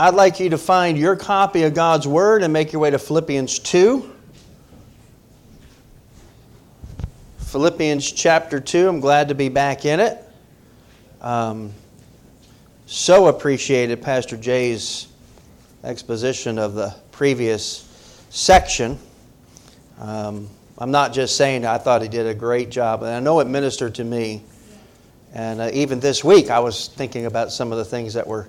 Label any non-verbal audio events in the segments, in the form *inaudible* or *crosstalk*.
I'd like you to find your copy of God's Word and make your way to Philippians 2. Philippians chapter 2. I'm glad to be back in it. Um, so appreciated Pastor Jay's exposition of the previous section. Um, I'm not just saying I thought he did a great job, and I know it ministered to me. And uh, even this week, I was thinking about some of the things that were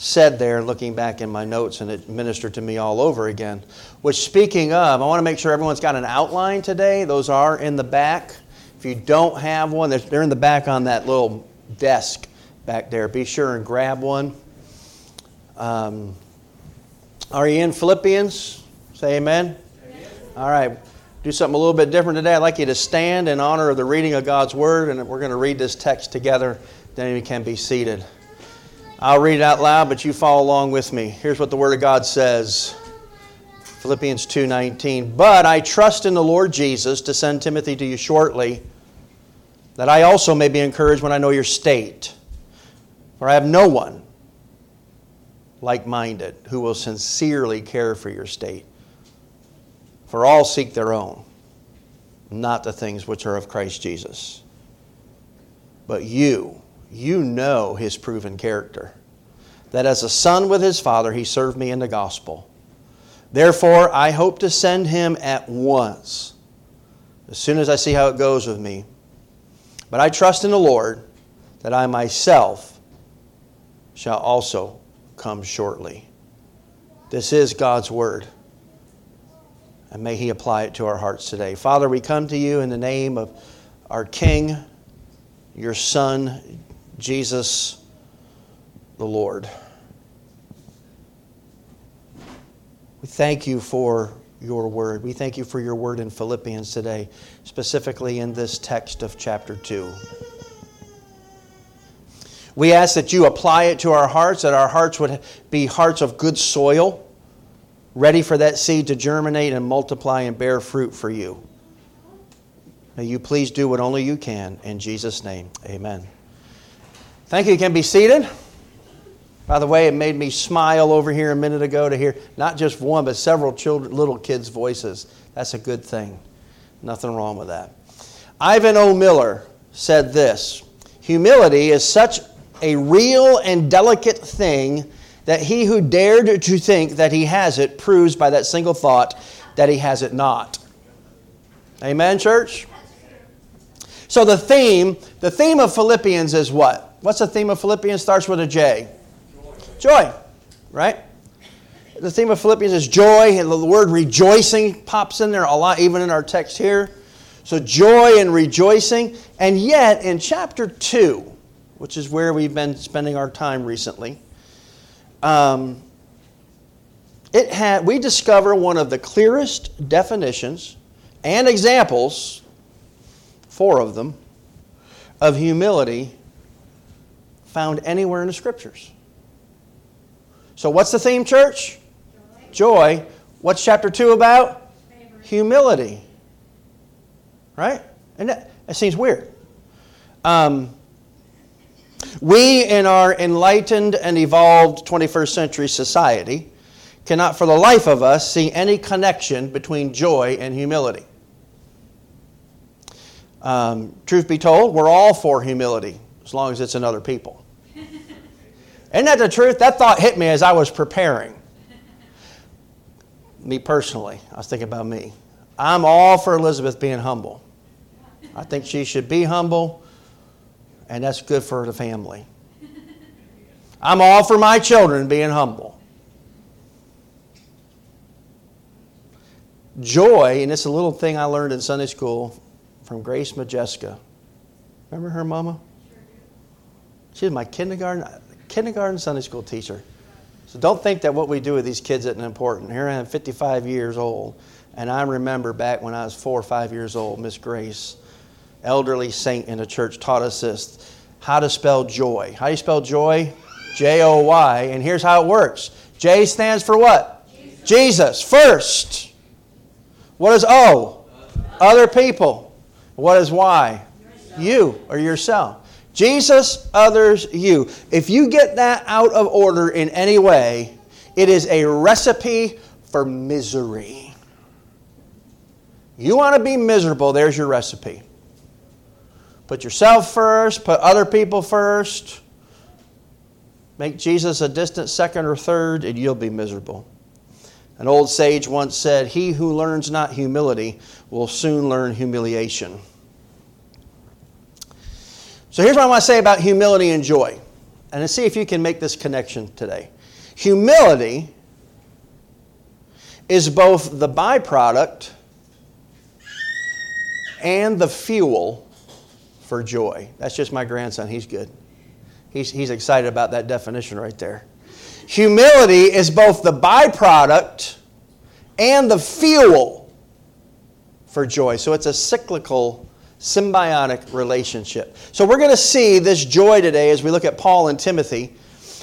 said there, looking back in my notes, and it ministered to me all over again. Which, speaking of, I want to make sure everyone's got an outline today. Those are in the back. If you don't have one, they're in the back on that little desk back there. Be sure and grab one. Um, are you in Philippians? Say amen. amen. All right. Do something a little bit different today. I'd like you to stand in honor of the reading of God's Word, and we're going to read this text together. Then you can be seated. I'll read it out loud, but you follow along with me. Here's what the Word of God says. Philippians 2:19. But I trust in the Lord Jesus to send Timothy to you shortly, that I also may be encouraged when I know your state. For I have no one like-minded who will sincerely care for your state. For all seek their own, not the things which are of Christ Jesus. But you you know his proven character. That as a son with his father, he served me in the gospel. Therefore, I hope to send him at once, as soon as I see how it goes with me. But I trust in the Lord that I myself shall also come shortly. This is God's word. And may He apply it to our hearts today. Father, we come to you in the name of our King, your Son, Jesus the Lord. We thank you for your word. We thank you for your word in Philippians today, specifically in this text of chapter 2. We ask that you apply it to our hearts, that our hearts would be hearts of good soil, ready for that seed to germinate and multiply and bear fruit for you. May you please do what only you can. In Jesus' name, amen. Thank you. You can be seated. By the way, it made me smile over here a minute ago to hear not just one, but several children, little kids' voices. That's a good thing. Nothing wrong with that. Ivan O. Miller said this Humility is such a real and delicate thing that he who dared to think that he has it proves by that single thought that he has it not. Amen, church? So the theme, the theme of Philippians is what? What's the theme of Philippians? Starts with a J. Joy. right? The theme of Philippians is joy, and the word rejoicing pops in there a lot, even in our text here. So, joy and rejoicing. And yet, in chapter 2, which is where we've been spending our time recently, um, it had, we discover one of the clearest definitions and examples, four of them, of humility found anywhere in the scriptures. So, what's the theme, church? Joy. Joy. What's chapter 2 about? Favor. Humility. Right? And that, that seems weird. Um, we, in our enlightened and evolved 21st century society, cannot for the life of us see any connection between joy and humility. Um, truth be told, we're all for humility as long as it's in other people. Isn't that the truth? That thought hit me as I was preparing. Me personally, I was thinking about me. I'm all for Elizabeth being humble. I think she should be humble, and that's good for the family. I'm all for my children being humble. Joy, and it's a little thing I learned in Sunday school from Grace Majeska. Remember her mama? She was my kindergarten kindergarten Sunday school teacher. So don't think that what we do with these kids isn't important. Here I am, 55 years old, and I remember back when I was four or five years old, Miss Grace, elderly saint in the church, taught us this how to spell joy. How do you spell joy? J O Y. And here's how it works J stands for what? Jesus. Jesus. First. What is O? Other people. What is Y? Yourself. You or yourself. Jesus, others, you. If you get that out of order in any way, It is a recipe for misery. You want to be miserable, there's your recipe. Put yourself first, put other people first, make Jesus a distant second or third, and you'll be miserable. An old sage once said, He who learns not humility will soon learn humiliation. So here's what I want to say about humility and joy. And let's see if you can make this connection today. Humility is both the byproduct and the fuel for joy. That's just my grandson. He's good. He's, he's excited about that definition right there. Humility is both the byproduct and the fuel for joy. So it's a cyclical symbiotic relationship. So we're going to see this joy today as we look at Paul and Timothy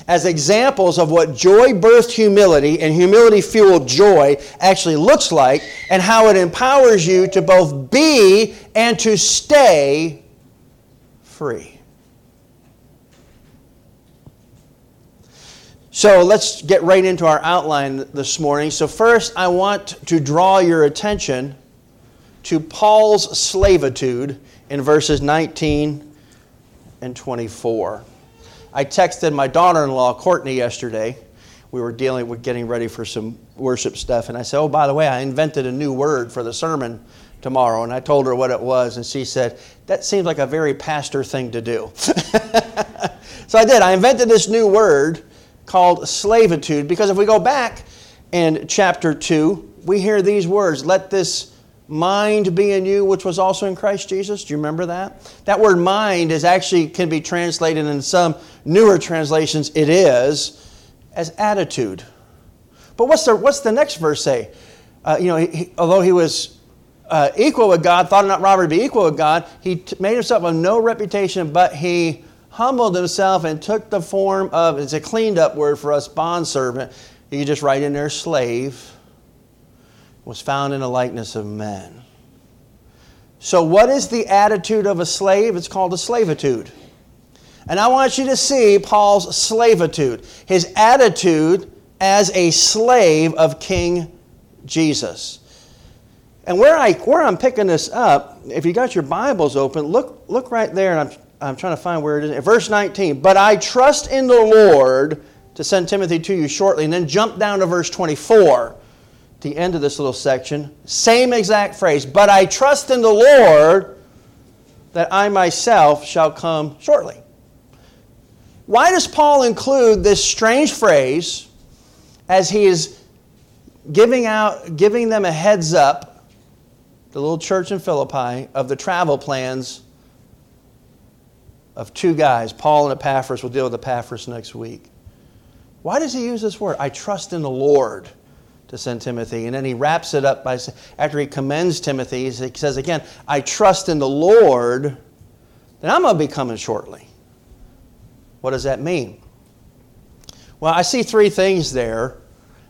as examples of what joy birthed humility and humility fueled joy actually looks like and how it empowers you to both be and to stay free. So let's get right into our outline this morning. So, first, I want to draw your attention to Paul's slavitude in verses 19 and 24. I texted my daughter in law, Courtney, yesterday. We were dealing with getting ready for some worship stuff, and I said, Oh, by the way, I invented a new word for the sermon tomorrow. And I told her what it was, and she said, That seems like a very pastor thing to do. *laughs* so I did. I invented this new word called slavitude because if we go back in chapter 2, we hear these words Let this mind be in you, which was also in Christ Jesus. Do you remember that? That word mind is actually can be translated in some newer translations, it is, as attitude. But what's the, what's the next verse say? Uh, you know, he, although he was uh, equal with God, thought not robbery to be equal with God, he t- made himself of no reputation, but he humbled himself and took the form of, it's a cleaned up word for us, bondservant. You just write in there, slave was found in the likeness of men. So, what is the attitude of a slave? It's called a slavitude. And I want you to see Paul's slavitude, his attitude as a slave of King Jesus. And where, I, where I'm picking this up, if you got your Bibles open, look, look right there, and I'm, I'm trying to find where it is. Verse 19. But I trust in the Lord to send Timothy to you shortly. And then jump down to verse 24 the end of this little section, same exact phrase, but I trust in the Lord that I myself shall come shortly. Why does Paul include this strange phrase as he is giving out giving them a heads up, the little church in Philippi, of the travel plans of two guys, Paul and Epaphras. We'll deal with Epaphras next week. Why does he use this word? I trust in the Lord to send Timothy. And then he wraps it up by, after he commends Timothy, he says again, I trust in the Lord that I'm going to be coming shortly. What does that mean? Well, I see three things there,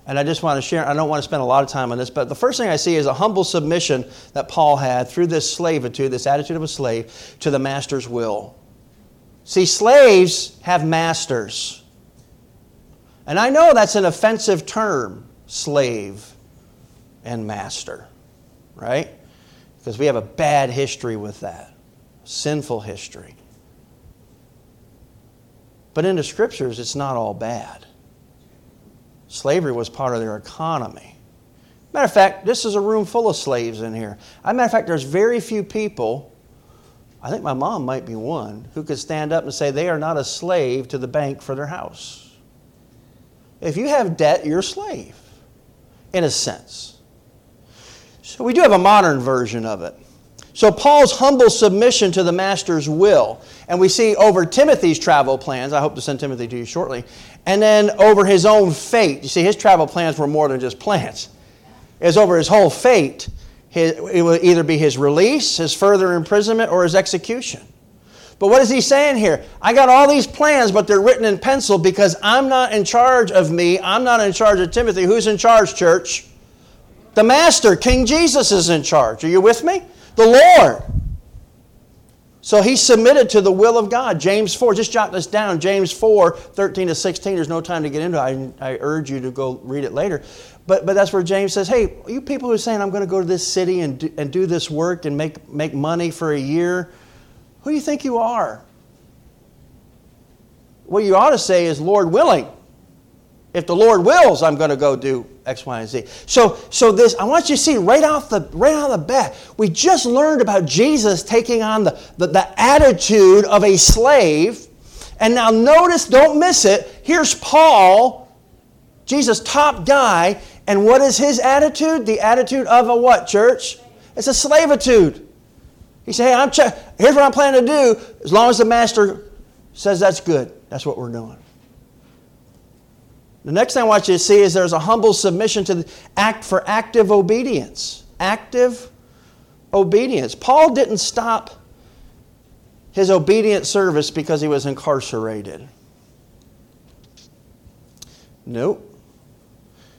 and I just want to share. I don't want to spend a lot of time on this, but the first thing I see is a humble submission that Paul had through this slavitude, this attitude of a slave, to the master's will. See, slaves have masters. And I know that's an offensive term slave and master, right? Because we have a bad history with that, sinful history. But in the scriptures, it's not all bad. Slavery was part of their economy. Matter of fact, this is a room full of slaves in here. As a matter of fact, there's very few people, I think my mom might be one, who could stand up and say they are not a slave to the bank for their house. If you have debt, you're a slave in a sense. So we do have a modern version of it. So Paul's humble submission to the master's will, and we see over Timothy's travel plans. I hope to send Timothy to you shortly. And then over his own fate. You see, his travel plans were more than just plans. It was over his whole fate. it would either be his release, his further imprisonment, or his execution. But what is he saying here? I got all these plans, but they're written in pencil because I'm not in charge of me. I'm not in charge of Timothy. Who's in charge, church? The Master, King Jesus, is in charge. Are you with me? The Lord. So he submitted to the will of God. James 4, just jot this down. James 4, 13 to 16. There's no time to get into it. I, I urge you to go read it later. But, but that's where James says, hey, you people who are saying, I'm going to go to this city and do, and do this work and make, make money for a year, who do you think you are? What you ought to say is, Lord willing. If the Lord wills, I'm going to go do X, Y, and Z. So, so this, I want you to see right off the right off the bat, we just learned about Jesus taking on the, the, the attitude of a slave. And now notice, don't miss it. Here's Paul, Jesus' top guy, and what is his attitude? The attitude of a what, church? It's a slavitude. He said, hey, I'm ch- here's what I'm planning to do. As long as the master says that's good, that's what we're doing. The next thing I want you to see is there's a humble submission to the act for active obedience. Active obedience. Paul didn't stop his obedient service because he was incarcerated. Nope.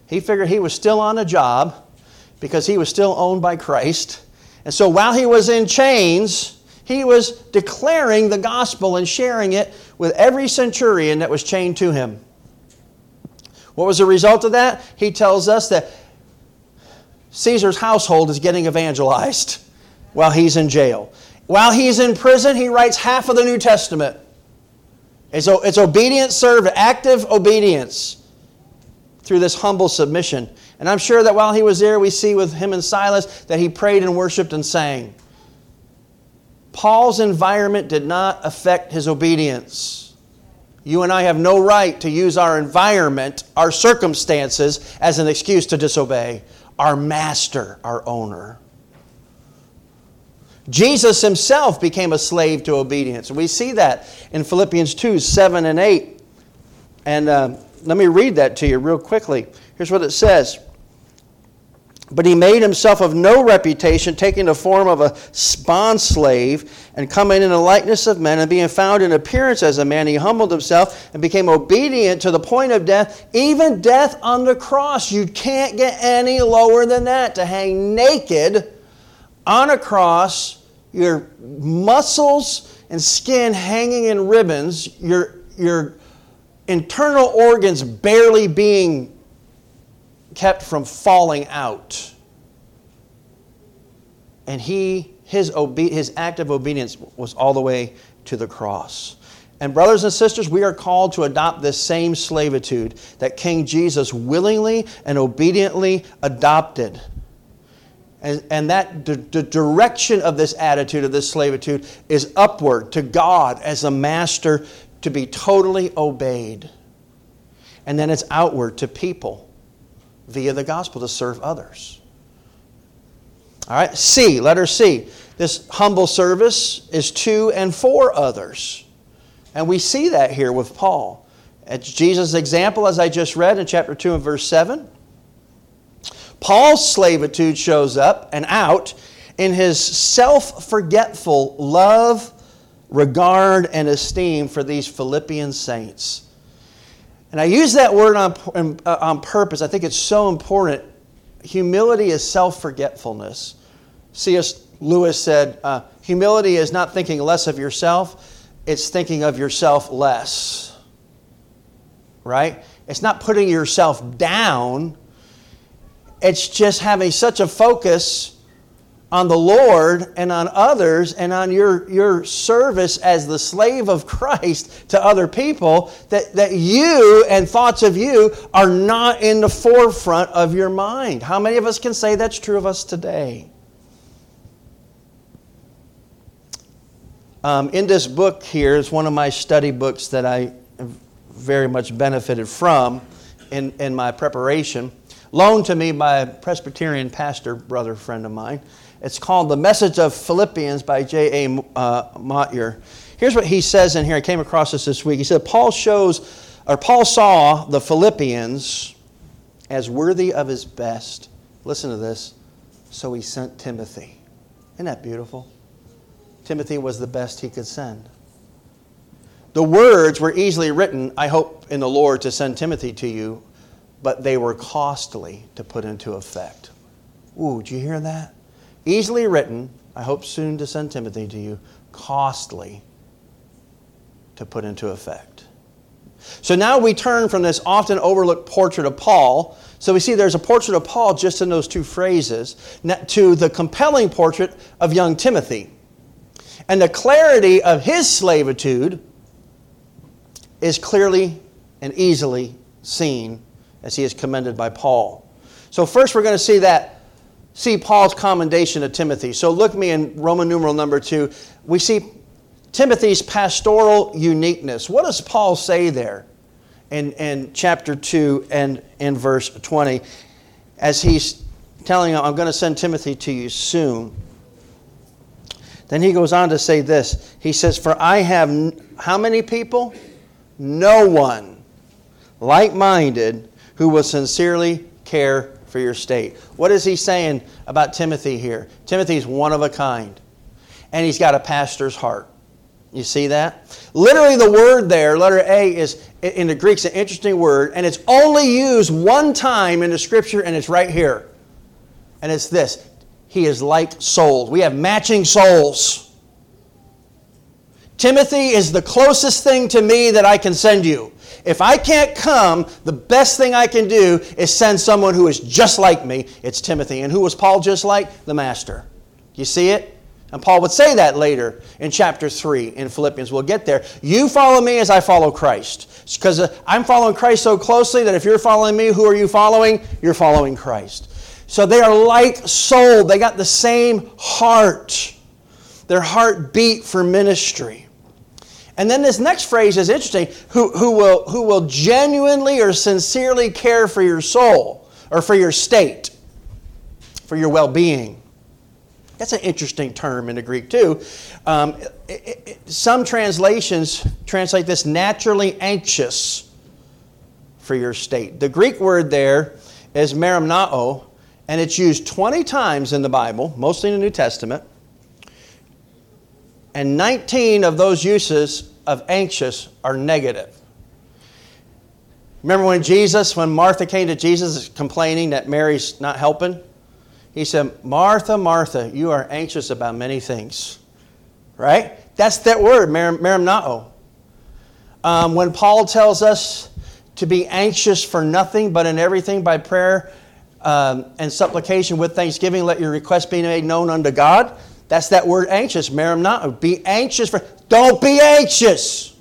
He figured he was still on a job because he was still owned by Christ. And so while he was in chains, he was declaring the gospel and sharing it with every centurion that was chained to him. What was the result of that? He tells us that Caesar's household is getting evangelized *laughs* while he's in jail. While he's in prison, he writes half of the New Testament. It's, it's obedience served, active obedience through this humble submission. And I'm sure that while he was there, we see with him and Silas that he prayed and worshiped and sang. Paul's environment did not affect his obedience. You and I have no right to use our environment, our circumstances, as an excuse to disobey our master, our owner. Jesus himself became a slave to obedience. We see that in Philippians 2 7 and 8. And uh, let me read that to you real quickly. Here's what it says but he made himself of no reputation, taking the form of a bond slave, and coming in the likeness of men, and being found in appearance as a man, he humbled himself and became obedient to the point of death, even death on the cross. You can't get any lower than that to hang naked on a cross, your muscles and skin hanging in ribbons, your, your internal organs barely being kept from falling out. And he, his, obe- his act of obedience was all the way to the cross. And, brothers and sisters, we are called to adopt this same slavitude that King Jesus willingly and obediently adopted. And, and that the, the direction of this attitude, of this slavitude, is upward to God as a master to be totally obeyed. And then it's outward to people via the gospel to serve others. All right, C, letter C. This humble service is to and for others. And we see that here with Paul. It's Jesus' example, as I just read in chapter 2 and verse 7. Paul's slavitude shows up and out in his self forgetful love, regard, and esteem for these Philippian saints. And I use that word on, uh, on purpose. I think it's so important. Humility is self forgetfulness. C.S. Lewis said, uh, Humility is not thinking less of yourself, it's thinking of yourself less. Right? It's not putting yourself down, it's just having such a focus on the Lord and on others and on your, your service as the slave of Christ to other people, that, that you and thoughts of you are not in the forefront of your mind. How many of us can say that's true of us today? Um, in this book here is one of my study books that I very much benefited from in, in my preparation, loaned to me by a Presbyterian pastor brother friend of mine. It's called The Message of Philippians by J.A. Uh, Here's what he says in here. I came across this this week. He said, Paul shows, or Paul saw the Philippians as worthy of his best. Listen to this. So he sent Timothy. Isn't that beautiful? Timothy was the best he could send. The words were easily written, I hope in the Lord to send Timothy to you, but they were costly to put into effect. Ooh, did you hear that? Easily written, I hope soon to send Timothy to you, costly to put into effect. So now we turn from this often overlooked portrait of Paul. So we see there's a portrait of Paul just in those two phrases to the compelling portrait of young Timothy. And the clarity of his slavitude is clearly and easily seen as he is commended by Paul. So first we're going to see that see Paul's commendation of Timothy. So look me in Roman numeral number 2. We see Timothy's pastoral uniqueness. What does Paul say there in, in chapter 2 and in verse 20 as he's telling him, I'm going to send Timothy to you soon? Then he goes on to say this. He says, For I have how many people? No one like minded who will sincerely care for your state. What is he saying about Timothy here? Timothy's one of a kind, and he's got a pastor's heart. You see that? Literally, the word there, letter A, is in the Greek, it's an interesting word, and it's only used one time in the scripture, and it's right here. And it's this He is like souls. We have matching souls. Timothy is the closest thing to me that I can send you. If I can't come, the best thing I can do is send someone who is just like me. It's Timothy. And who was Paul just like? The Master. You see it? And Paul would say that later in chapter 3 in Philippians. We'll get there. You follow me as I follow Christ. Because uh, I'm following Christ so closely that if you're following me, who are you following? You're following Christ. So they are like soul. They got the same heart. Their heart beat for ministry. And then this next phrase is interesting who, who, will, who will genuinely or sincerely care for your soul or for your state, for your well being. That's an interesting term in the Greek, too. Um, it, it, some translations translate this naturally anxious for your state. The Greek word there is merimnao, and it's used 20 times in the Bible, mostly in the New Testament. And 19 of those uses of anxious are negative. Remember when Jesus, when Martha came to Jesus complaining that Mary's not helping? He said, Martha, Martha, you are anxious about many things. Right? That's that word, merimnao. Um, when Paul tells us to be anxious for nothing, but in everything by prayer um, and supplication with thanksgiving, let your requests be made known unto God. That's that word anxious, merimnao. Be anxious for, don't be anxious.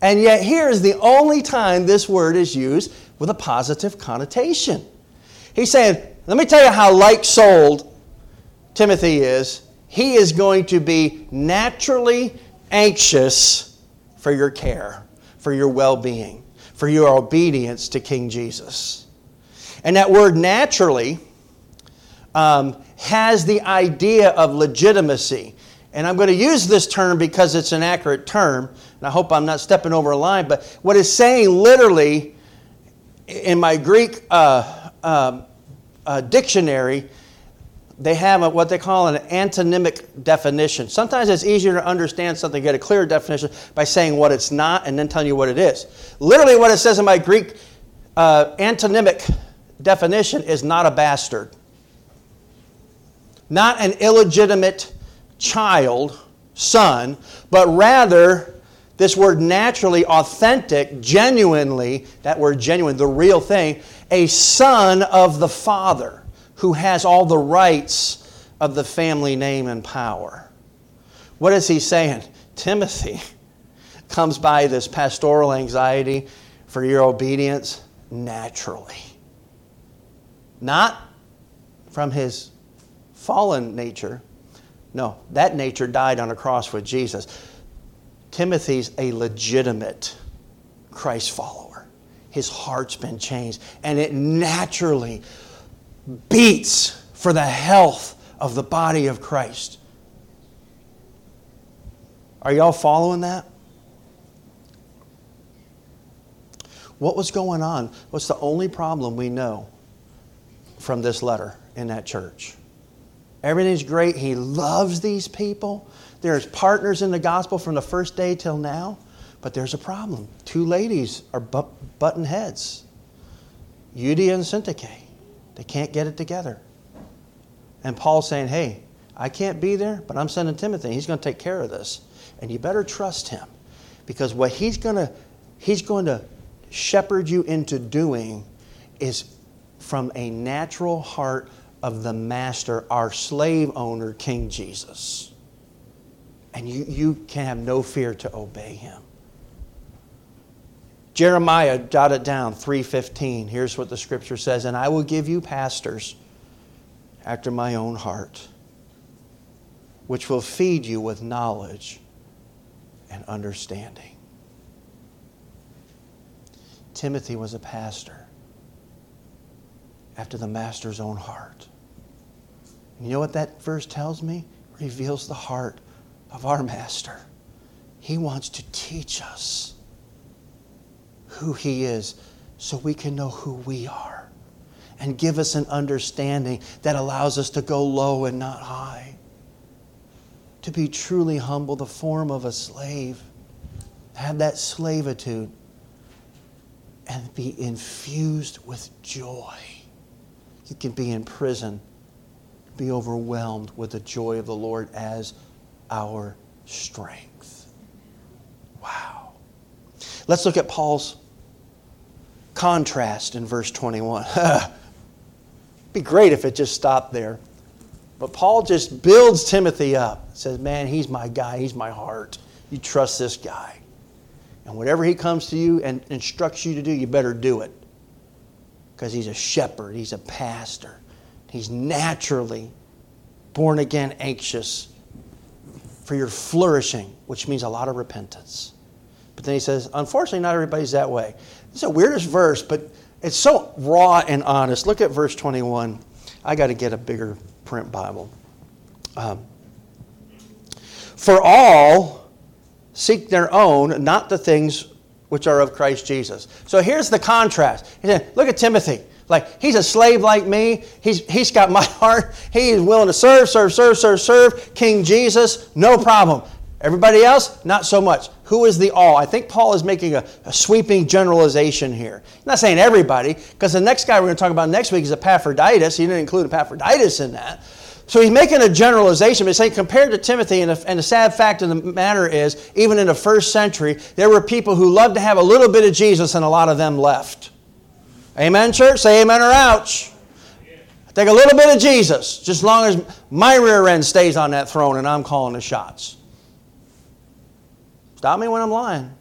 And yet, here is the only time this word is used with a positive connotation. He's saying, let me tell you how like souled Timothy is. He is going to be naturally anxious for your care, for your well being, for your obedience to King Jesus. And that word naturally um, has the idea of legitimacy. And I'm going to use this term because it's an accurate term, and I hope I'm not stepping over a line, but what it's saying literally in my Greek uh, uh, uh, dictionary, they have a, what they call an antonymic definition. Sometimes it's easier to understand something, get a clear definition by saying what it's not and then telling you what it is. Literally, what it says in my Greek uh, antonymic definition is not a bastard not an illegitimate child, son, but rather this word naturally, authentic, genuinely, that word genuine, the real thing, a son of the Father who has all the rights of the family name and power. What is he saying? Timothy *laughs* comes by this pastoral anxiety for your obedience naturally. Not from his fallen nature. No, that nature died on a cross with Jesus. Timothy's a legitimate Christ follower. His heart's been changed, and it naturally beats for the health of the body of Christ. Are y'all following that? What was going on? What's the only problem we know from this letter in that church? Everything's great. He loves these people. There's partners in the gospel from the first day till now. But there's a problem. Two ladies are button heads Euodia and Syntyche. They can't get it together. And Paul's saying, hey, I can't be there, but I'm sending Timothy. He's going to take care of this. And you better trust him because what he's going to he's going to shepherd you into doing is from a natural heart of the master, our slave owner, King Jesus. And you, you can have no fear to obey him. Jeremiah, jot it down, 3:15. Here's what the scripture says, and I will give you pastors after my own heart, which will feed you with knowledge and understanding. Timothy was a pastor after the master's own heart. And you know what that verse tells me? reveals the heart of our master. He wants to teach us who he is so we can know who we are and give us an understanding that allows us to go low and not high. To be truly humble, the form of a slave, have that slavitude, and be infused with joy. You can be in prison, be overwhelmed with the joy of the Lord as our strength. Wow. Let's look at Paul's contrast in verse 21. *laughs* be great if it just stopped there. But Paul just builds Timothy up. Says, Man, he's my guy, he's my heart. You trust this guy. And whatever he comes to you and instructs you to do, you better do it. Because he's a shepherd, he's a pastor. He's naturally born again anxious for your flourishing, which means a lot of repentance. But then he says, unfortunately, not everybody's that way. It's the weirdest verse, but it's so raw and honest. Look at verse 21. I got to get a bigger print Bible. Um, For all seek their own, not the things which are of Christ Jesus. So here's the contrast. He said, Look at Timothy. Like, he's a slave like me. He's, he's got my *laughs* heart. He is willing to serve, serve, serve, serve, serve. King Jesus, no problem. Everybody else, not so much. Who is the all? I think Paul is making a, a sweeping generalization here. He's not saying everybody, because the next guy we're going to talk about next week is Epaphroditus. He didn't include Epaphroditus in that. So he's making a generalization, but saying compared to Timothy, and the, and the sad fact of the matter is, even in the first century, there were people who loved to have a little bit of Jesus, and a lot of them left. Amen, church? Say amen or ouch. Take a little bit of Jesus, just as long as my rear end stays on that throne and I'm calling the shots. Stop me when I'm lying.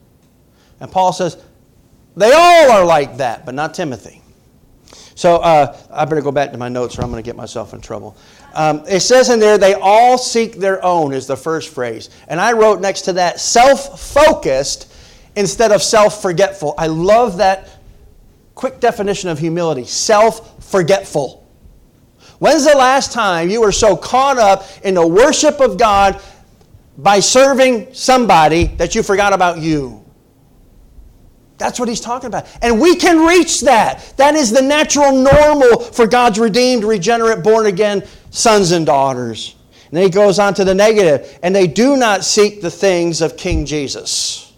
And Paul says, they all are like that, but not Timothy. So uh, I better go back to my notes or I'm going to get myself in trouble. Um, it says in there, they all seek their own, is the first phrase. And I wrote next to that, self focused instead of self forgetful. I love that quick definition of humility self forgetful. When's the last time you were so caught up in the worship of God by serving somebody that you forgot about you. That's what he's talking about. And we can reach that. That is the natural normal for God's redeemed, regenerate, born again sons and daughters. And then he goes on to the. And they do not seek the things of King Jesus.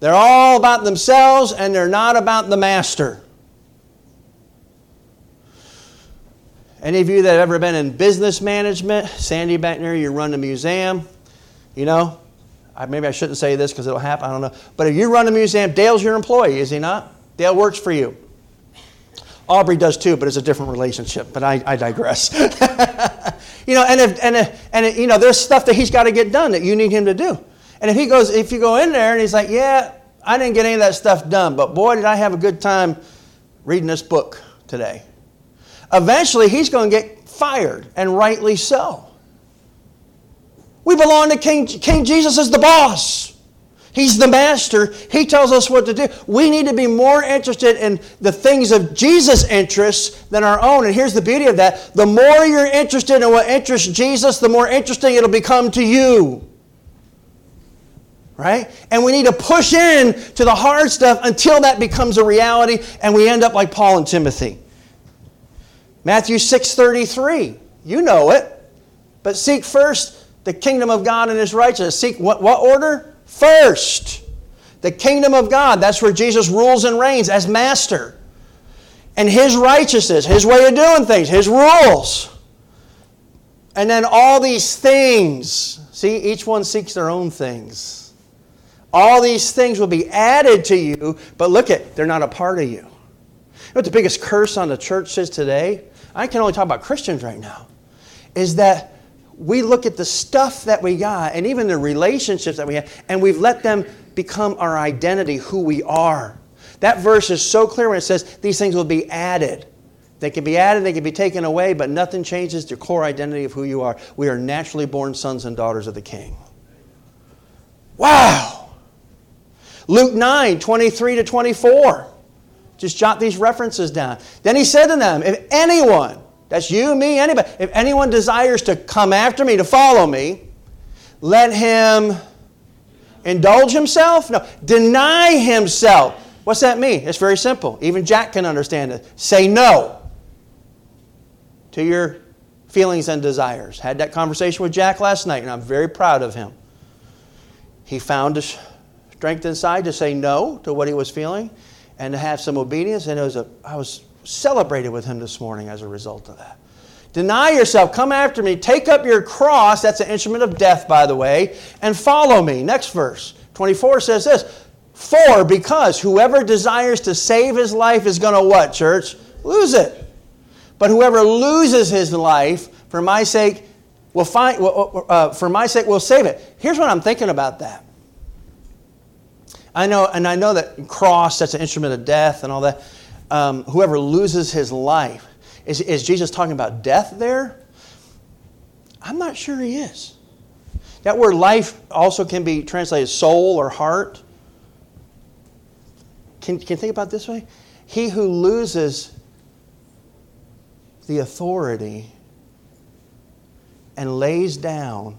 They're all about themselves and they're not about the master. Any of you that have ever been in business management, Sandy back there, you run a museum, you know, I, maybe I shouldn't say this because it'll happen, I don't know. But if you run a museum, Dale's your employee, is he not? Dale works for you. Aubrey does too, but it's a different relationship. But I, I digress. *laughs* you know, and if, and if, and if, you know, there's stuff that he's got to get done that you need him to do. And if he goes, if you go in there and he's like, yeah, I didn't get any of that stuff done, but boy, did I have a good time reading this book today. Eventually, he's going to get fired, and rightly so. We belong to King, King Jesus as the boss. He's the master. He tells us what to do. We need to be more interested in the things of Jesus' interests than our own. And here's the beauty of that the more you're interested in what interests Jesus, the more interesting it'll become to you. Right? And we need to push in to the hard stuff until that becomes a reality and we end up like Paul and Timothy. Matthew 6:33. You know it. But seek first the kingdom of God and his righteousness. Seek what, what order? First. The kingdom of God. That's where Jesus rules and reigns as master. And his righteousness, his way of doing things, his rules. And then all these things, see, each one seeks their own things. All these things will be added to you, but look at, they're not a part of you. You know what the biggest curse on the church is today? I can only talk about Christians right now. Is that we look at the stuff that we got and even the relationships that we have, and we've let them become our identity, who we are. That verse is so clear when it says these things will be added. They can be added, they can be taken away, but nothing changes the core identity of who you are. We are naturally born sons and daughters of the King. Wow! Luke 9, 23 to 24. Just jot these references down. Then he said to them, If anyone, that's you, me, anybody, if anyone desires to come after me, to follow me, let him indulge himself? No, deny himself. What's that mean? It's very simple. Even Jack can understand it. Say no to your feelings and desires. Had that conversation with Jack last night, and I'm very proud of him. He found the strength inside to say no to what he was feeling and to have some obedience, and it was a, I was celebrated with him this morning as a result of that. Deny yourself, come after me, take up your cross, that's an instrument of death, by the way, and follow me. Next verse, 24 says this For, because whoever desires to save his life is going to what, church? Lose it. But whoever loses his life for my sake will find, uh, for my sake will save it. Here's what I'm thinking about that. I know, and I know that cross, that's an instrument of death and all that. Um, whoever loses his life. Is, is Jesus talking about death there? I'm not sure he is. That word life also can be translated soul or heart. Can, can you think about this way? He who loses the authority and lays down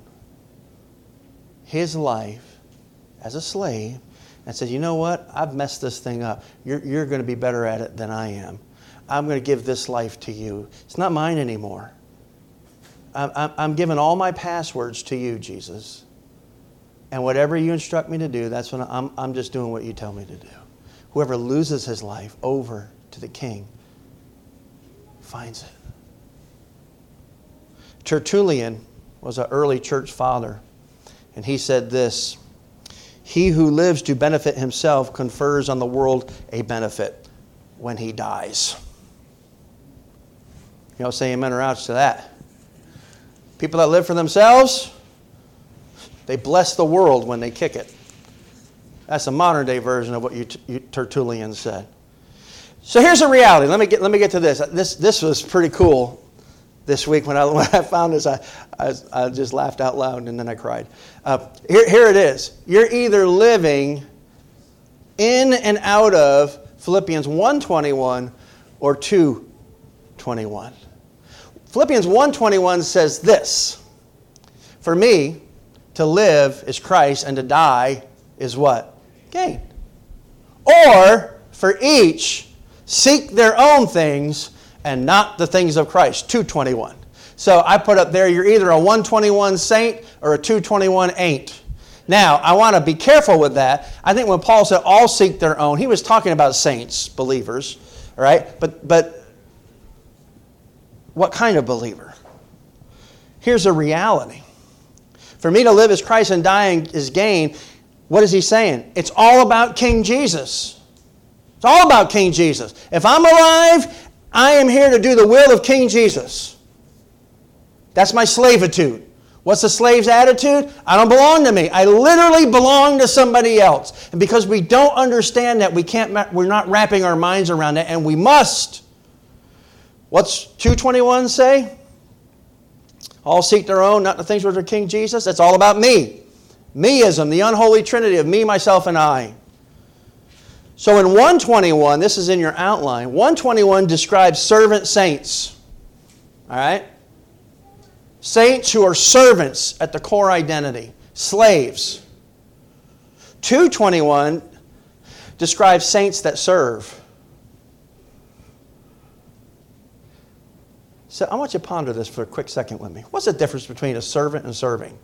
his life as a slave and says, You know what? I've messed this thing up. You're, you're going to be better at it than I am. I'm going to give this life to you. It's not mine anymore. I'm, I'm giving all my passwords to you, Jesus. And whatever you instruct me to do, that's when I'm, I'm just doing what you tell me to do. Whoever loses his life over to the king finds it. Tertullian was an early church father, and he said this He who lives to benefit himself confers on the world a benefit when he dies. You know, say amen or ouch to that. People that live for themselves, they bless the world when they kick it. That's a modern day version of what you, you, Tertullian said. So here's the reality. Let me get, let me get to this. This, this was pretty cool this week when I, *laughs* when I found this, I, I, I, just laughed out loud and then I cried. Uh, here, here it is. You're either living in and out of Philippians 1.21 or 2.21. Philippians 1.21 says this, For me, to live is Christ and to die is what? Gain. Or, for each, seek their own things and not the things of Christ. 221. So I put up there, you're either a 121 saint or a 221 ain't. Now, I want to be careful with that. I think when Paul said all seek their own, he was talking about saints, believers, all right? But, but what kind of believer? Here's a reality. For me to live as Christ and dying is gain. What is he saying? It's all about King Jesus. It's all about King Jesus. If I'm alive I am here to do the will of King Jesus. That's my slavitude. What's the slave's attitude? I don't belong to me. I literally belong to somebody else. And because we don't understand that, we can't, we're not wrapping our minds around it, and we must. What's 221 say? All seek their own, not the things which are King Jesus. That's all about me. Meism, the unholy trinity of me, myself, and I. So in 121, this is in your outline, 121 describes servant saints. All right? Saints who are servants at the core identity, slaves. 221 describes saints that serve. So I want you to ponder this for a quick second with me. What's the difference between a servant and serving?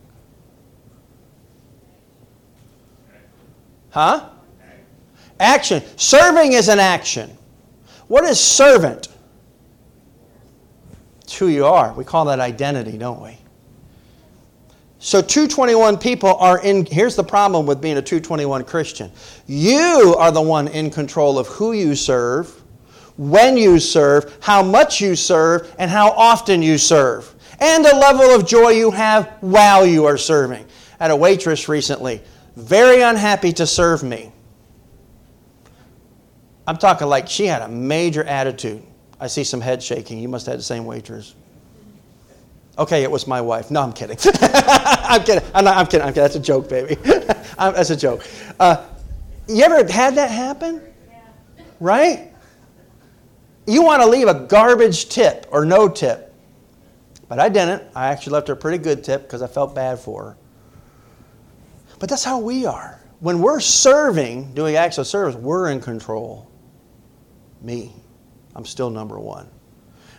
Huh? Action. Serving is an action. What is servant? Who you are. We call that identity, don't we? So 221 people are in here's the problem with being a 221 Christian. You are the one in control of who you serve, when you serve, how much you serve, and how often you serve. And the level of joy you have while you are serving. Had a waitress recently, very unhappy to serve me. I'm talking like she had a major attitude. I see some head shaking. You must have the same waitress. Okay, it was my wife. No, I'm kidding. *laughs* I'm kidding. I'm, not, I'm kidding. I'm kidding. That's a joke, baby. *laughs* That's a joke. Uh, you ever had that happen? Right? You want to leave a garbage tip or no tip. But I didn't. I actually left her a pretty good tip because I felt bad for her. But that's how we are. When we're serving, doing acts of service, we're in control. Me. I'm still number one.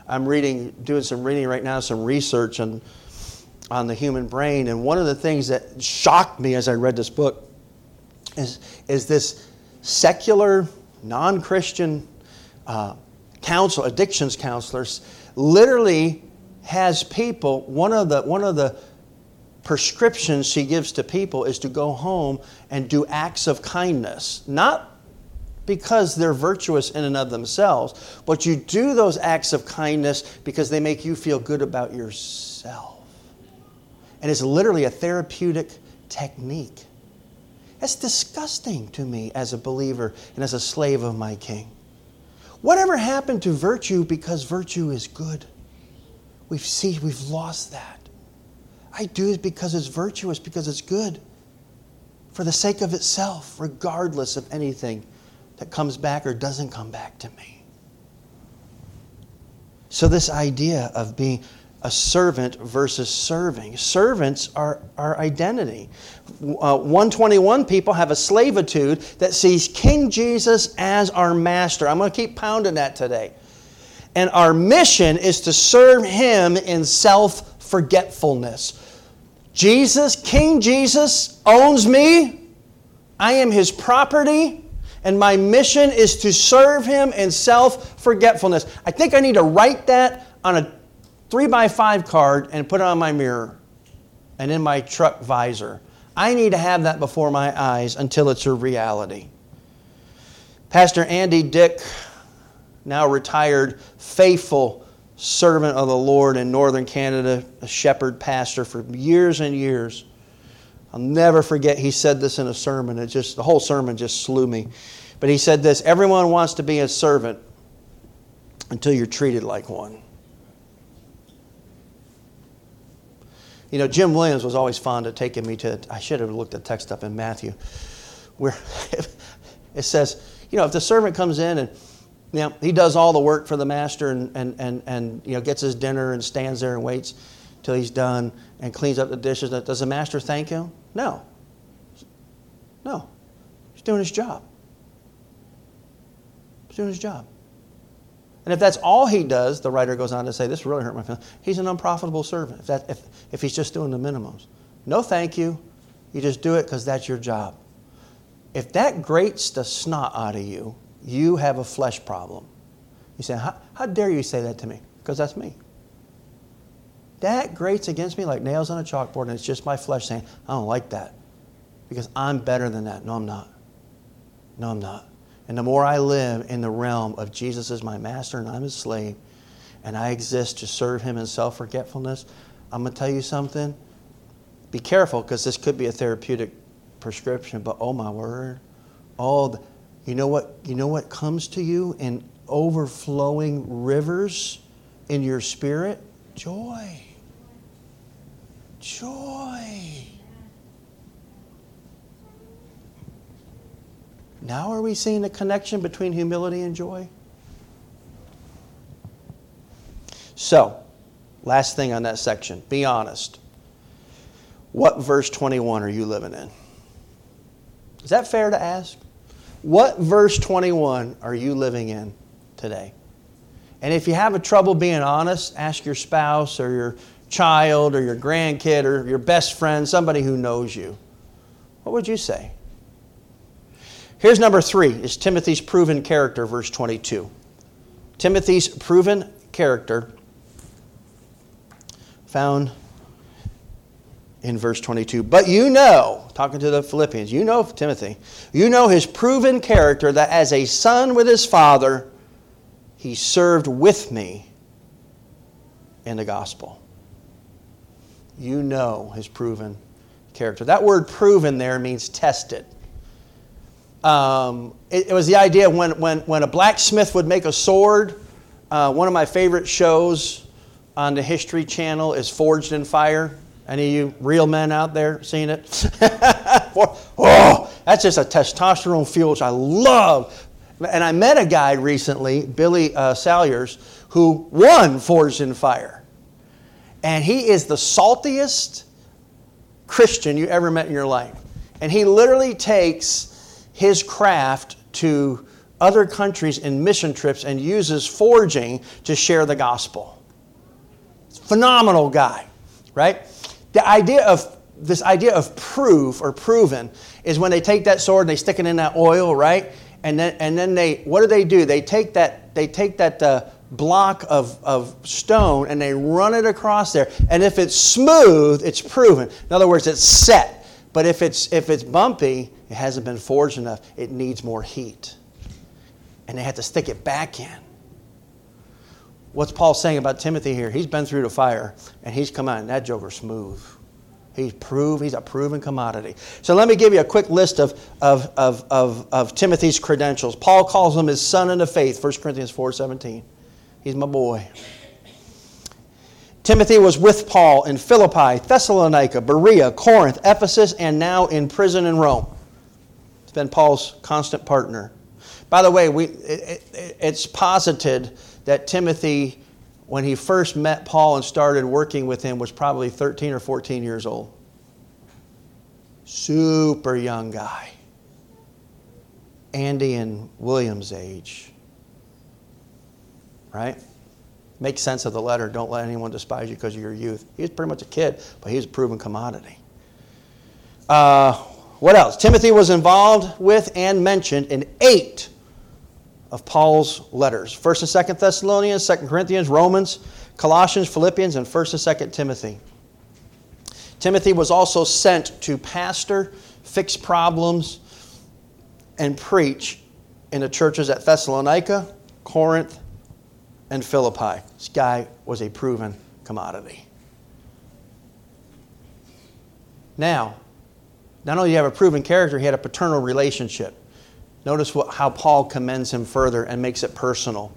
I'm reading, doing some reading right now, some research on, on the human brain. And one of the things that shocked me as I read this book is, is this secular, non Christian uh, counsel, addictions counselors, literally has people, one of the, one of the prescriptions she gives to people is to go home and do acts of kindness. Not because they're virtuous in and of themselves, but you do those acts of kindness because they make you feel good about yourself. And it's literally a therapeutic technique. That's disgusting to me as a believer and as a slave of my king. Whatever happened to virtue because virtue is good? We've seen we've lost that. I do it because it's virtuous, because it's good, for the sake of itself, regardless of anything that comes back or doesn't come back to me. So, this idea of being a servant versus serving. Servants are our identity. Uh, 121 people have a slavitude that sees King Jesus as our master. I'm going to keep pounding that today. And our mission is to serve him in self forgetfulness. Jesus, King Jesus, owns me. I am his property and my mission is to serve him in self forgetfulness. I think I need to write that on a three by five card and put it on my mirror and in my truck visor. I need to have that before my eyes until it's a reality. Pastor Andy Dick, now retired, faithful servant of the Lord in northern Canada, a shepherd pastor for years and years I'll never forget he said this in a sermon. It just the whole sermon just slew me. But he said this, everyone wants to be a servant until you're treated like one. You know, Jim Williams was always fond of taking me to, I should have looked the text up in Matthew, where *laughs* it says, you know, if the servant comes in and you know, he does all the work for the master and, and, and, and you know, gets his dinner and stands there and waits till he's done and cleans up the dishes. Does the master thank him? No. No. He's doing his job. He's doing his job. And if that's all he does, the writer goes on to say, this really hurt my feelings. He's an unprofitable servant if, that, if, if he's just doing the minimums. No thank you. You just do it because that's your job. If that grates the snot out of you, you have a flesh problem. You say, how, how dare you say that to me? Because that's me. That grates against me like nails on a chalkboard, and it's just my flesh saying, I don't like that because I'm better than that. No, I'm not. No, I'm not. And the more I live in the realm of Jesus as my master and I'm his slave, and I exist to serve him in self forgetfulness, I'm going to tell you something. Be careful because this could be a therapeutic prescription, but oh my word. Oh, the, you know what? You know what comes to you in overflowing rivers in your spirit? Joy joy. Now, are we seeing the connection between humility and joy? So, last thing on that section be honest. What verse 21 are you living in? Is that fair to ask? What verse 21 are you living in today? And if you have a trouble being honest, ask your spouse or your child or your grandkid or your best friend, somebody who knows you, what would you say? Here's number three is Timothy's proven character, verse 22. Timothy's proven character, found in verse 22. But you know, talking to the Philippians, you know Timothy, you know his proven character that as a son with his father, he served with me in the gospel. You know his proven character. That word proven there means tested. Um, it, it, was the idea when, when, when a blacksmith would make a sword. Uh, one of my favorite shows on the History Channel is Forged in Fire. Any of you real men out there seen it? *laughs* oh, that's just a testosterone fuel, which I love. And I met a guy recently, Billy uh, Salyers, who won Forged in Fire. And he is the saltiest Christian you ever met in your life. And he literally takes his craft to other countries in mission trips and uses forging to share the gospel. Phenomenal guy, right? The idea of this idea of proof or proven is when they take that sword and they stick it in that oil, right? And then and then they what do they do? They take that they take that uh, block of, of stone and they run it across there. And if it's smooth, it's proven. In other words, it's set. But if it's if it's bumpy, it hasn't been forged enough. It needs more heat. And they have to stick it back in. What's Paul saying about Timothy here? He's been through the fire and he's come out, and that joker's smooth. He's proved, he's a proven commodity. So let me give you a quick list of, of, of, of, of Timothy's credentials. Paul calls him his son in the faith, 1 Corinthians 4 17. He's my boy. Timothy was with Paul in Philippi, Thessalonica, Berea, Corinth, Ephesus, and now in prison in Rome. It's been Paul's constant partner. By the way, we, it, it, it's posited that Timothy, when he first met Paul and started working with him, was probably 13 or 14 years old. Super young guy. Andy and William's age. Right? Make sense of the letter. Don't let anyone despise you because of your youth. He's pretty much a kid, but he's a proven commodity. Uh, what else? Timothy was involved with and mentioned in eight of Paul's letters 1st and 2nd Thessalonians, 2nd Corinthians, Romans, Colossians, Philippians, and 1st and 2nd Timothy. Timothy was also sent to pastor, fix problems, and preach in the churches at Thessalonica, Corinth, and Philippi. This guy was a proven commodity. Now, not only do you have a proven character, he had a paternal relationship. Notice what, how Paul commends him further and makes it personal.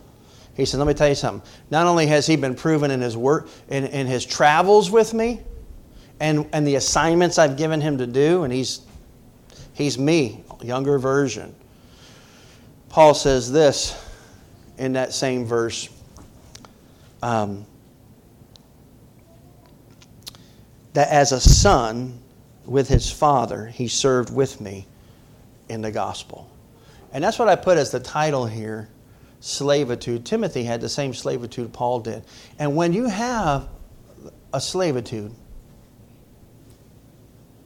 He says, Let me tell you something. Not only has he been proven in his work, in, in his travels with me, and, and the assignments I've given him to do, and he's, he's me, younger version. Paul says this in that same verse. Um, that as a son with his father, he served with me in the gospel. And that's what I put as the title here slavitude. Timothy had the same slavitude Paul did. And when you have a slavitude,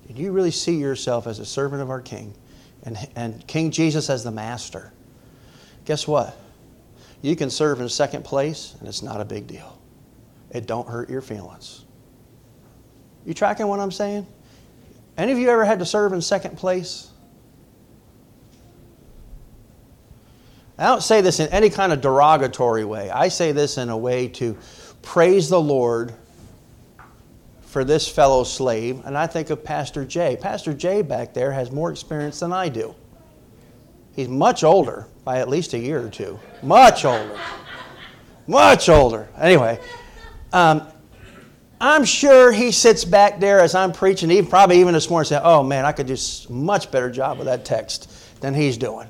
and you really see yourself as a servant of our King and, and King Jesus as the master, guess what? You can serve in second place, and it's not a big deal. It don't hurt your feelings. You tracking what I'm saying? Any of you ever had to serve in second place? I don't say this in any kind of derogatory way. I say this in a way to praise the Lord for this fellow slave. And I think of Pastor Jay. Pastor Jay back there has more experience than I do. He's much older by at least a year or two. Much older. Much older. Anyway, um, I'm sure he sits back there as I'm preaching, even, probably even this morning, saying, Oh man, I could do a much better job with that text than he's doing.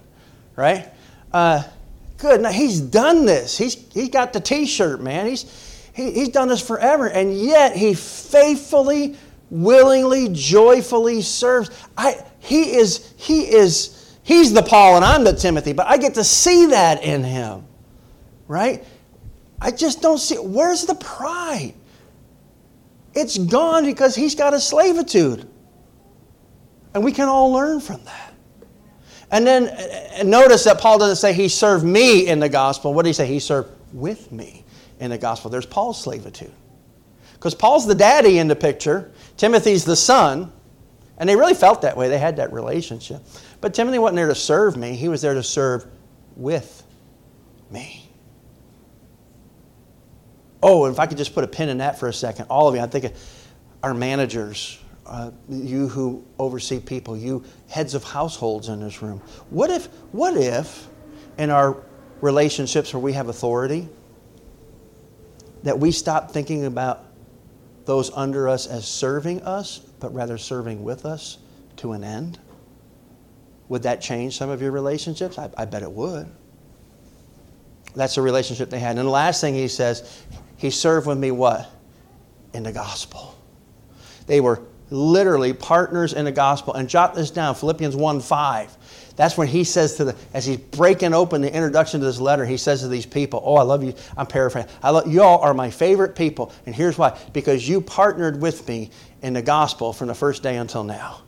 Right? Uh, good. Now, he's done this. He's, he got the t shirt, man. He's, he, he's done this forever. And yet, he faithfully, willingly, joyfully serves. I, he is, he is, he's the Paul and I'm the Timothy, but I get to see that in him, right? I just don't see, where's the pride? It's gone because he's got a slavitude. And we can all learn from that. And then and notice that Paul doesn't say he served me in the gospel. What did he say? He served with me in the gospel. There's Paul's slavitude. Because Paul's the daddy in the picture, Timothy's the son, and they really felt that way. They had that relationship. But Timothy wasn't there to serve me, he was there to serve with me. Oh, and if I could just put a pin in that for a second, all of you, I think our managers, uh, you who oversee people, you heads of households in this room. What if, what if in our relationships where we have authority, that we stop thinking about those under us as serving us, but rather serving with us to an end? Would that change some of your relationships? I, I bet it would. That's a relationship they had. And the last thing he says, he served with me what? In the gospel. They were literally partners in the gospel. And jot this down Philippians 1 5. That's when he says to the, as he's breaking open the introduction to this letter, he says to these people, Oh, I love you. I'm paraphrasing. I love, you all are my favorite people. And here's why because you partnered with me in the gospel from the first day until now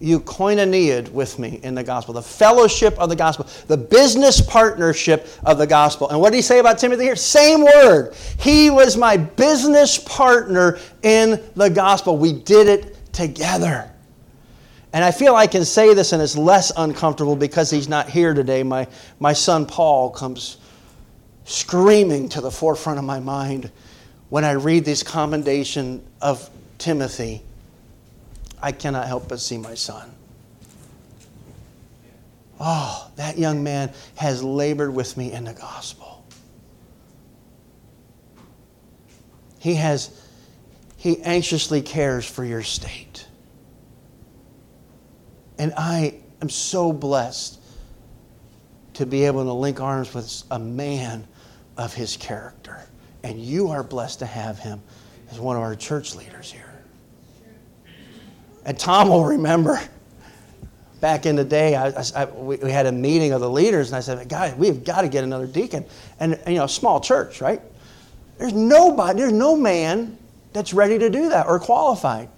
you koinoniaed with me in the gospel, the fellowship of the gospel, the business partnership of the gospel. And what did he say about Timothy here? Same word. He was my business partner in the gospel. We did it together. And I feel I can say this and it's less uncomfortable because he's not here today. My, my son Paul comes screaming to the forefront of my mind when I read this commendation of Timothy I cannot help but see my son. Oh, that young man has labored with me in the gospel. He has he anxiously cares for your state. And I am so blessed to be able to link arms with a man of his character. And you are blessed to have him as one of our church leaders here. And Tom will remember back in the day, I, I, we, we, had a meeting of the leaders, and I said, guys, we've got to get another deacon. And, you know, small church, right? There's nobody, there's no man that's ready to do that or qualified.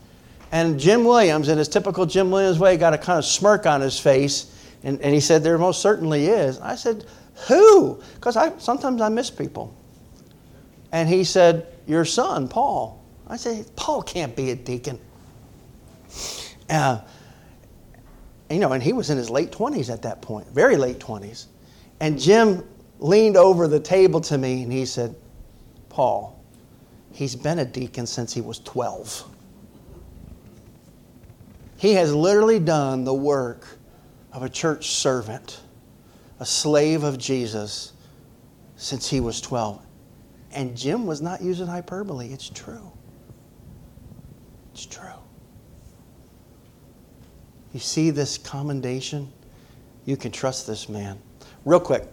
And Jim Williams, in his typical Jim Williams way, got a kind of smirk on his face, and, and he said, there most certainly is. I said, who? Because I, sometimes I miss people. And he said, your son, Paul. I said, Paul can't be a deacon. Uh, you know, and he was in his late 20s at that point, very late 20s. And Jim leaned over the table to me and he said, Paul, he's been a deacon since he was 12. He has literally done the work of a church servant, a slave of Jesus, since he was 12. And Jim was not using hyperbole, it's true. It's true. You see this commendation? You can trust this man. Real quick,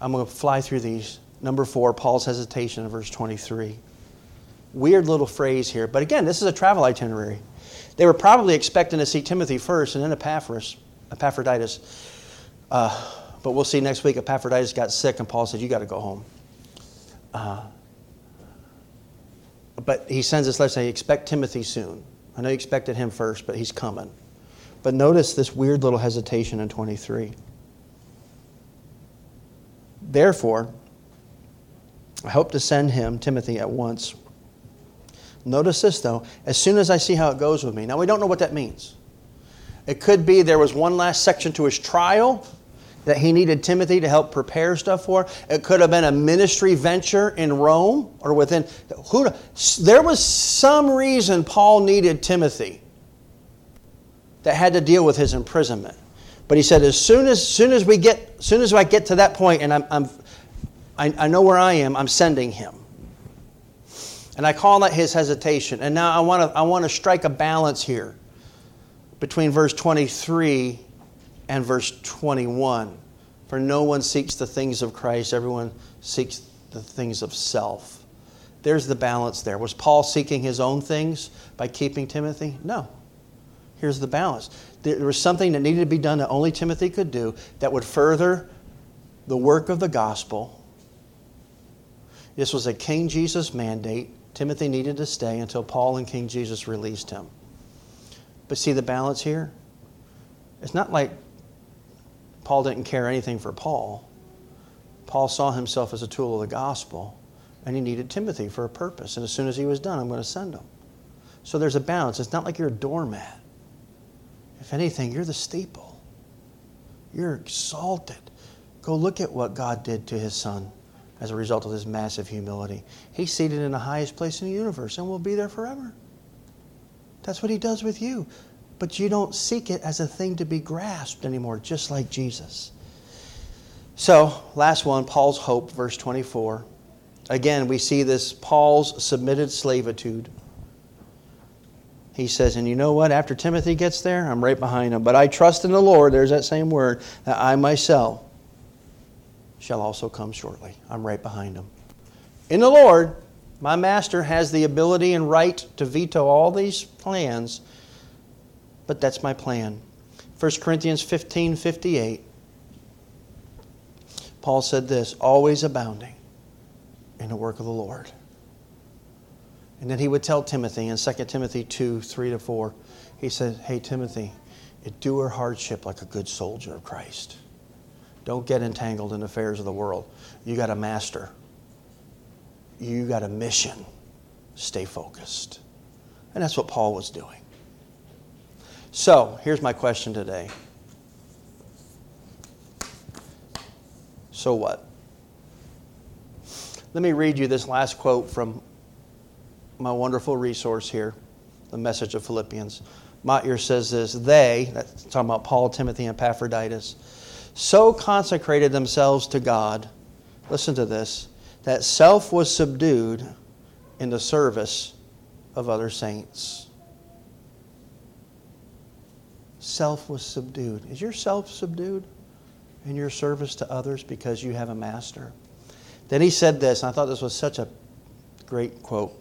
I'm going to fly through these. Number four, Paul's hesitation in verse 23. Weird little phrase here, but again, this is a travel itinerary. They were probably expecting to see Timothy first and then Epaphras, Epaphroditus. Uh, but we'll see next week. Epaphroditus got sick, and Paul said, You got to go home. Uh, but he sends this letter saying, Expect Timothy soon. I know you expected him first, but he's coming. But notice this weird little hesitation in 23. Therefore, I hope to send him, Timothy, at once. Notice this, though, as soon as I see how it goes with me. Now, we don't know what that means. It could be there was one last section to his trial that he needed Timothy to help prepare stuff for. It could have been a ministry venture in Rome or within. Who, there was some reason Paul needed Timothy that had to deal with his imprisonment. But he said, as soon as, soon as we get, soon as I get to that point and I'm, I'm I, I know where I am, I'm sending him. And I call that his hesitation. And now I want to I want to strike a balance here between verse 23 and verse 21. For no one seeks the things of Christ, everyone seeks the things of self. There's the balance there. Was Paul seeking his own things by keeping Timothy? No. Here's the balance. There was something that needed to be done that only Timothy could do that would further the work of the gospel. This was a King Jesus mandate. Timothy needed to stay until Paul and King Jesus released him. But see the balance here? It's not like Paul didn't care anything for Paul. Paul saw himself as a tool of the gospel. And he needed Timothy for a purpose. And as soon as he was done, I'm going to send him. So there's a balance. It's not like you're a doormat. If anything, you're the steeple. You're exalted. Go look at what God did to his son as a result of this massive humility. He's seated in the highest place in the universe and will be there forever. That's what he does with you. But you don't seek it as a thing to be grasped anymore, just like Jesus. So, last one, Paul's hope, verse 24. Again, we see this Paul's submitted slavitude. He says, And you know what? After Timothy gets there, I'm right behind him. But I trust in the Lord, there's that same word, that I myself shall also come shortly. I'm right behind him. In the Lord, my master has the ability and right to veto all these plans, but that's my plan. 1 Corinthians 15 58. Paul said this always abounding in the work of the Lord. And then he would tell Timothy in 2 Timothy 2 3 to 4, he said, Hey, Timothy, endure hardship like a good soldier of Christ. Don't get entangled in affairs of the world. You got a master, you got a mission. Stay focused. And that's what Paul was doing. So, here's my question today. So what? Let me read you this last quote from my wonderful resource here, the message of Philippians. Motyer says this They, that's talking about Paul, Timothy, and Epaphroditus, so consecrated themselves to God, listen to this, that self was subdued in the service of other saints. Self was subdued. Is your self subdued in your service to others because you have a master? Then he said this, and I thought this was such a great quote.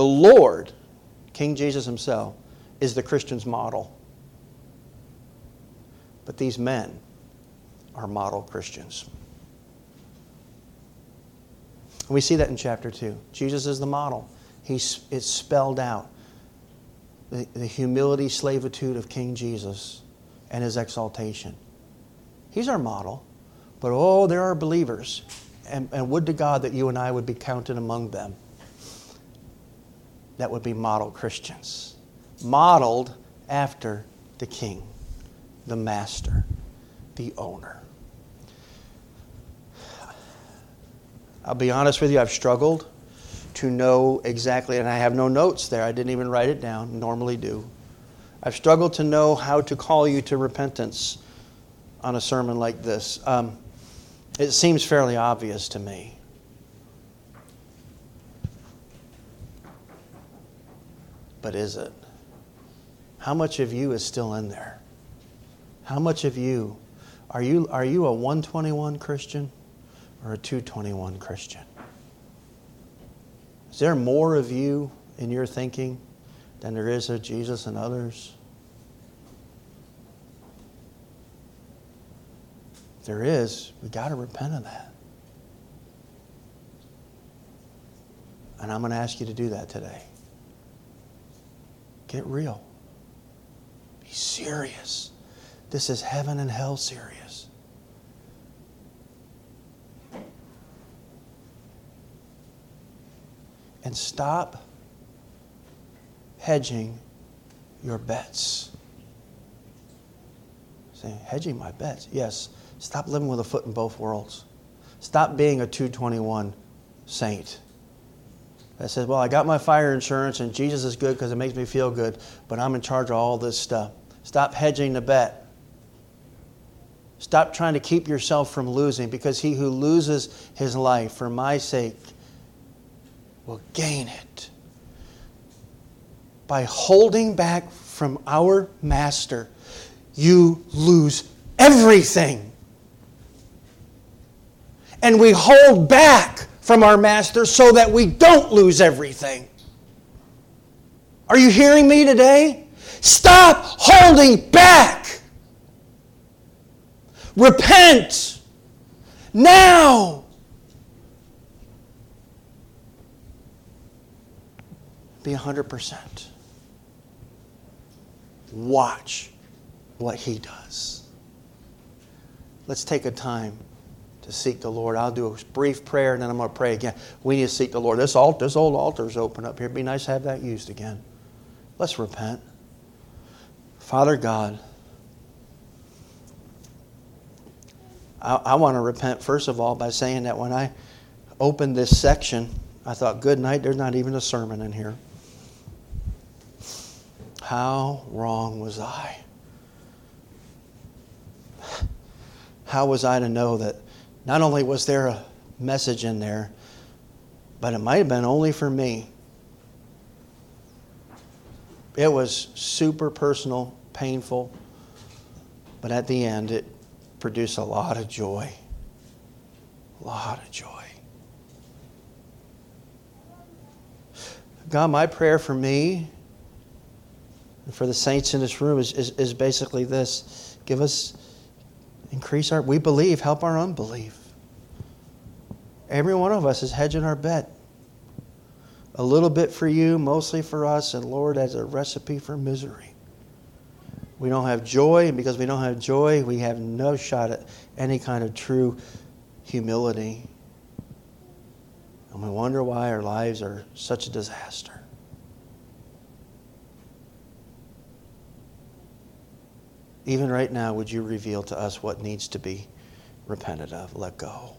The Lord, King Jesus himself, is the Christian's model. But these men are model Christians. And we see that in chapter 2. Jesus is the model. He's, it's spelled out. The, the humility, slavitude of King Jesus and his exaltation. He's our model. But oh, there are believers and, and would to God that you and I would be counted among them. That would be model Christians, modeled after the King, the Master, the owner. I'll be honest with you, I've struggled to know exactly, and I have no notes there. I didn't even write it down, normally do. I've struggled to know how to call you to repentance on a sermon like this. Um, it seems fairly obvious to me. But is it? How much of you is still in there? How much of you are you are you a 121 Christian or a 221 Christian? Is there more of you in your thinking than there is of Jesus and others? there is, we got to repent of that. And I'm going to ask you to do that today. Get real. Be serious. This is heaven and hell serious. And stop hedging your bets. Saying, hedging my bets. Yes, Stop living with a foot in both worlds. Stop being a 221 saint that says, Well, I got my fire insurance and Jesus is good because it makes me feel good, but I'm in charge of all this stuff. Stop hedging the bet. Stop trying to keep yourself from losing because he who loses his life for my sake will gain it. By holding back from our master, you lose everything and we hold back from our master so that we don't lose everything. Are you hearing me today? Stop holding back. Repent now. Be 100%. Watch what he does. Let's take a time to seek the Lord. I'll do a brief prayer and then I'm going to pray again. We need to seek the Lord. This, altar, this old altar is open up here. It'd be nice to have that used again. Let's repent. Father God, I, I want to repent, first of all, by saying that when I opened this section, I thought, good night, there's not even a sermon in here. How wrong was I? How was I to know that not only was there a message in there, but it might have been only for me? It was super personal, painful, but at the end, it produced a lot of joy. A lot of joy. God, my prayer for me and for the saints in this room is, is, is basically this give us, increase our, we believe, help our unbelief. Every one of us is hedging our bet. A little bit for you, mostly for us, and Lord, as a recipe for misery. We don't have joy, and because we don't have joy, we have no shot at any kind of true humility. And we wonder why our lives are such a disaster. Even right now, would you reveal to us what needs to be repented of, let go?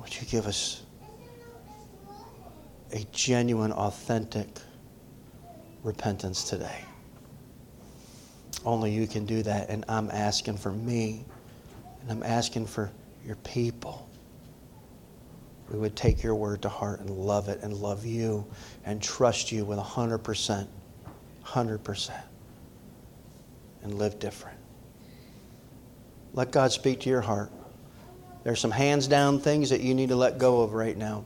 Would you give us a genuine, authentic repentance today? Only you can do that, and I'm asking for me, and I'm asking for your people. We would take your word to heart and love it and love you and trust you with 100%, 100%, and live different. Let God speak to your heart. There's some hands down things that you need to let go of right now.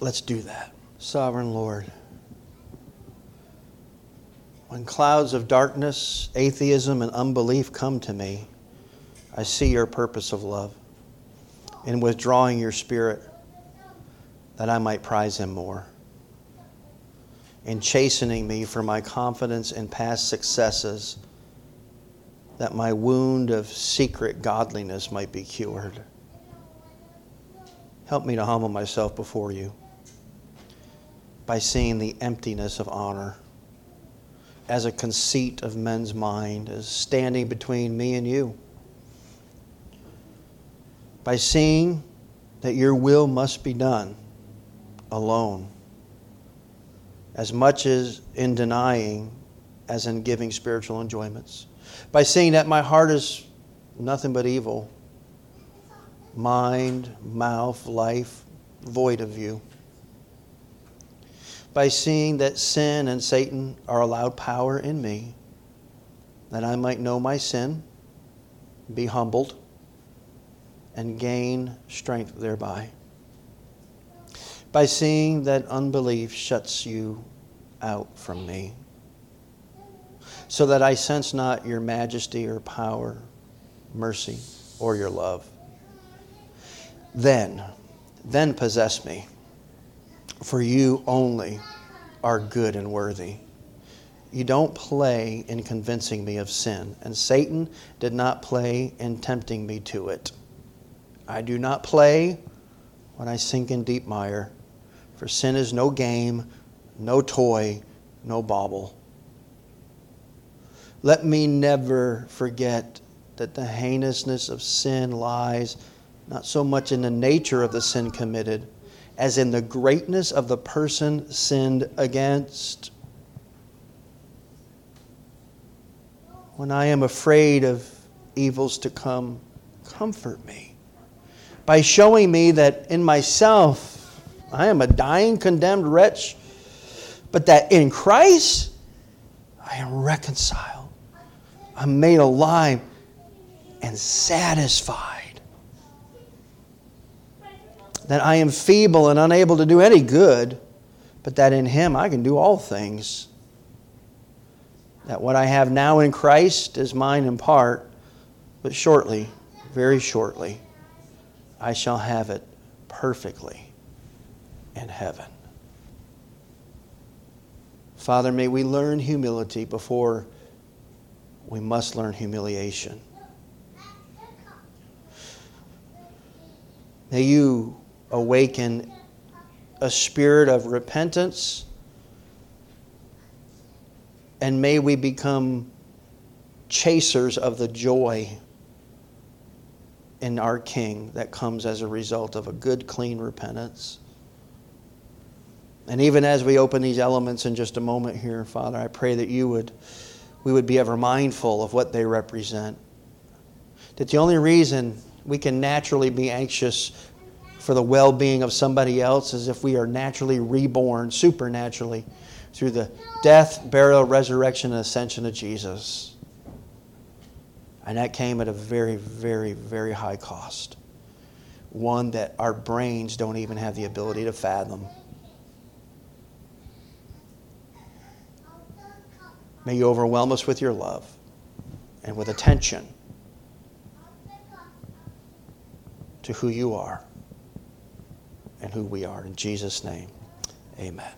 Let's do that. Sovereign Lord, when clouds of darkness, atheism, and unbelief come to me, I see your purpose of love in withdrawing your spirit that I might prize him more, in chastening me for my confidence in past successes, that my wound of secret godliness might be cured. Help me to humble myself before you by seeing the emptiness of honor as a conceit of men's mind, as standing between me and you by seeing that your will must be done alone, as much as in denying as in giving spiritual enjoyments. By seeing that my heart is nothing but evil, mind, mouth, life, void of you. By seeing that sin and Satan are allowed power in me, that I might know my sin, be humbled, and gain strength thereby. By seeing that unbelief shuts you out from me, so that I sense not your majesty or power, mercy, or your love. Then, then possess me, for you only are good and worthy. You don't play in convincing me of sin, and Satan did not play in tempting me to it. I do not play when I sink in deep mire, for sin is no game, no toy, no bauble. Let me never forget that the heinousness of sin lies not so much in the nature of the sin committed as in the greatness of the person sinned against. When I am afraid of evils to come, comfort me by showing me that in myself I am a dying, condemned wretch, but that in Christ I am reconciled. I'm made alive and satisfied. That I am feeble and unable to do any good, but that in Him I can do all things. That what I have now in Christ is mine in part, but shortly, very shortly, I shall have it perfectly in heaven. Father, may we learn humility before we must learn humiliation. May you awaken a spirit of repentance, and may we become chasers of the joy in our King that comes as a result of a good, clean repentance. And even as we open these elements in just a moment here, Father, I pray that you would, we would be ever mindful of what they represent. That the only reason we can naturally be anxious for the well being of somebody else is if we are naturally reborn, supernaturally, through the death, burial, resurrection, and ascension of Jesus. And that came at a very, very, very high cost. One that our brains don't even have the ability to fathom. May you overwhelm us with your love and with attention to who you are and who we are. In Jesus' name, amen.